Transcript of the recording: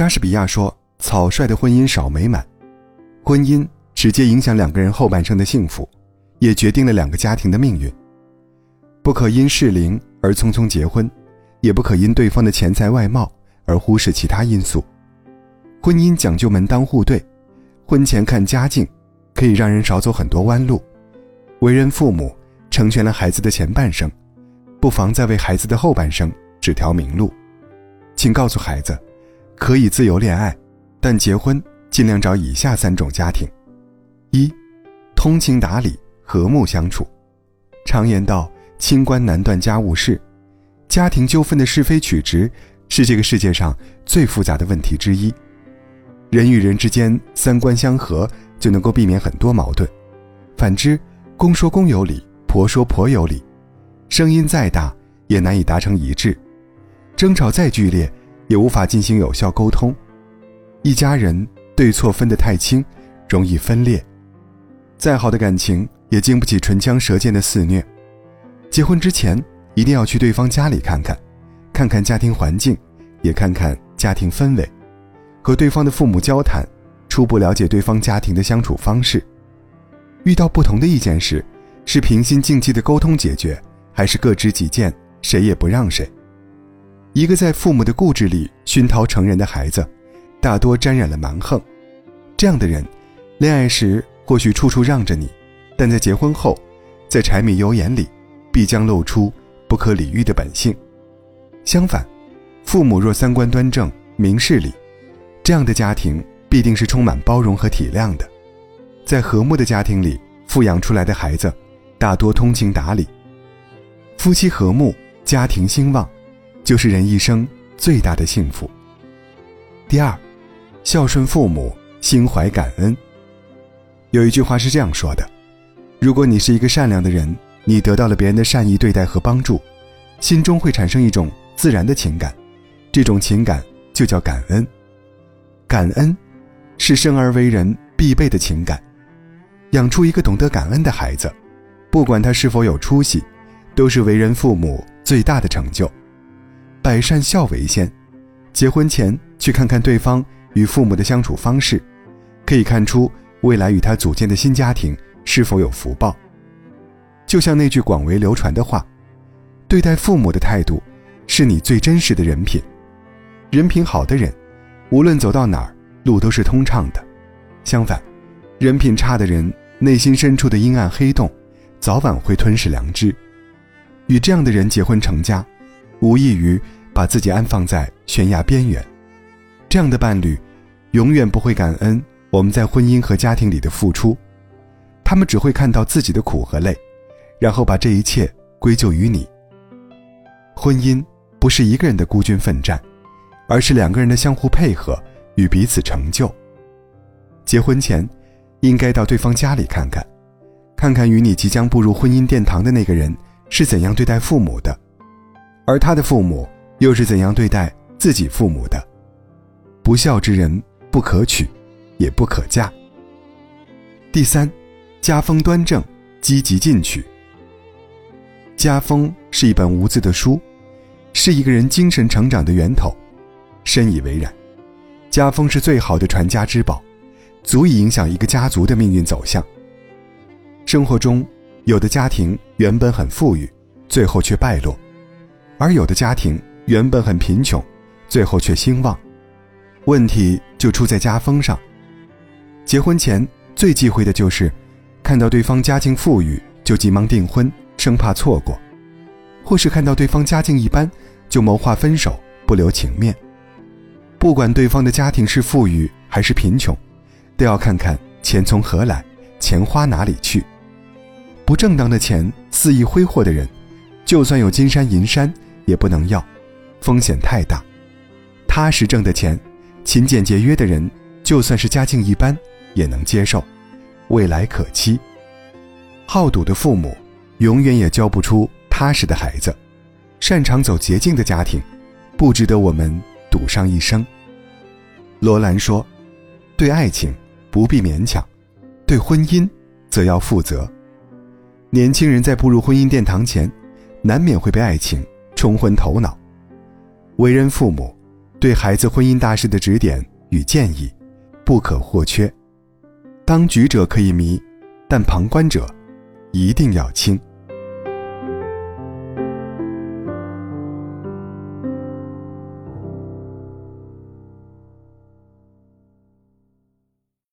莎士比亚说：“草率的婚姻少美满，婚姻直接影响两个人后半生的幸福，也决定了两个家庭的命运。不可因适龄而匆匆结婚，也不可因对方的钱财外貌而忽视其他因素。婚姻讲究门当户对，婚前看家境，可以让人少走很多弯路。为人父母，成全了孩子的前半生，不妨再为孩子的后半生指条明路。请告诉孩子。”可以自由恋爱，但结婚尽量找以下三种家庭：一、通情达理、和睦相处。常言道：“清官难断家务事。”家庭纠纷的是非曲直是这个世界上最复杂的问题之一。人与人之间三观相合，就能够避免很多矛盾；反之，公说公有理，婆说婆有理，声音再大也难以达成一致，争吵再剧烈。也无法进行有效沟通，一家人对错分得太轻，容易分裂。再好的感情也经不起唇枪舌剑的肆虐。结婚之前一定要去对方家里看看，看看家庭环境，也看看家庭氛围，和对方的父母交谈，初步了解对方家庭的相处方式。遇到不同的意见时，是平心静气的沟通解决，还是各执己见，谁也不让谁？一个在父母的固执里熏陶成人的孩子，大多沾染了蛮横。这样的人，恋爱时或许处处让着你，但在结婚后，在柴米油盐里，必将露出不可理喻的本性。相反，父母若三观端正、明事理，这样的家庭必定是充满包容和体谅的。在和睦的家庭里富养出来的孩子，大多通情达理。夫妻和睦，家庭兴旺。就是人一生最大的幸福。第二，孝顺父母，心怀感恩。有一句话是这样说的：如果你是一个善良的人，你得到了别人的善意对待和帮助，心中会产生一种自然的情感，这种情感就叫感恩。感恩，是生而为人必备的情感。养出一个懂得感恩的孩子，不管他是否有出息，都是为人父母最大的成就。百善孝为先，结婚前去看看对方与父母的相处方式，可以看出未来与他组建的新家庭是否有福报。就像那句广为流传的话：“对待父母的态度，是你最真实的人品。人品好的人，无论走到哪儿，路都是通畅的。相反，人品差的人，内心深处的阴暗黑洞，早晚会吞噬良知。与这样的人结婚成家。”无异于把自己安放在悬崖边缘，这样的伴侣，永远不会感恩我们在婚姻和家庭里的付出，他们只会看到自己的苦和累，然后把这一切归咎于你。婚姻不是一个人的孤军奋战，而是两个人的相互配合与彼此成就。结婚前，应该到对方家里看看，看看与你即将步入婚姻殿堂的那个人是怎样对待父母的。而他的父母又是怎样对待自己父母的？不孝之人不可娶，也不可嫁。第三，家风端正，积极进取。家风是一本无字的书，是一个人精神成长的源头，深以为然。家风是最好的传家之宝，足以影响一个家族的命运走向。生活中，有的家庭原本很富裕，最后却败落。而有的家庭原本很贫穷，最后却兴旺，问题就出在家风上。结婚前最忌讳的就是，看到对方家境富裕就急忙订婚，生怕错过；或是看到对方家境一般，就谋划分手，不留情面。不管对方的家庭是富裕还是贫穷，都要看看钱从何来，钱花哪里去。不正当的钱肆意挥霍的人，就算有金山银山。也不能要，风险太大。踏实挣的钱，勤俭节约的人，就算是家境一般，也能接受，未来可期。好赌的父母，永远也教不出踏实的孩子。擅长走捷径的家庭，不值得我们赌上一生。罗兰说：“对爱情不必勉强，对婚姻则要负责。”年轻人在步入婚姻殿堂前，难免会被爱情。冲昏头脑，为人父母，对孩子婚姻大事的指点与建议，不可或缺。当局者可以迷，但旁观者一定要清。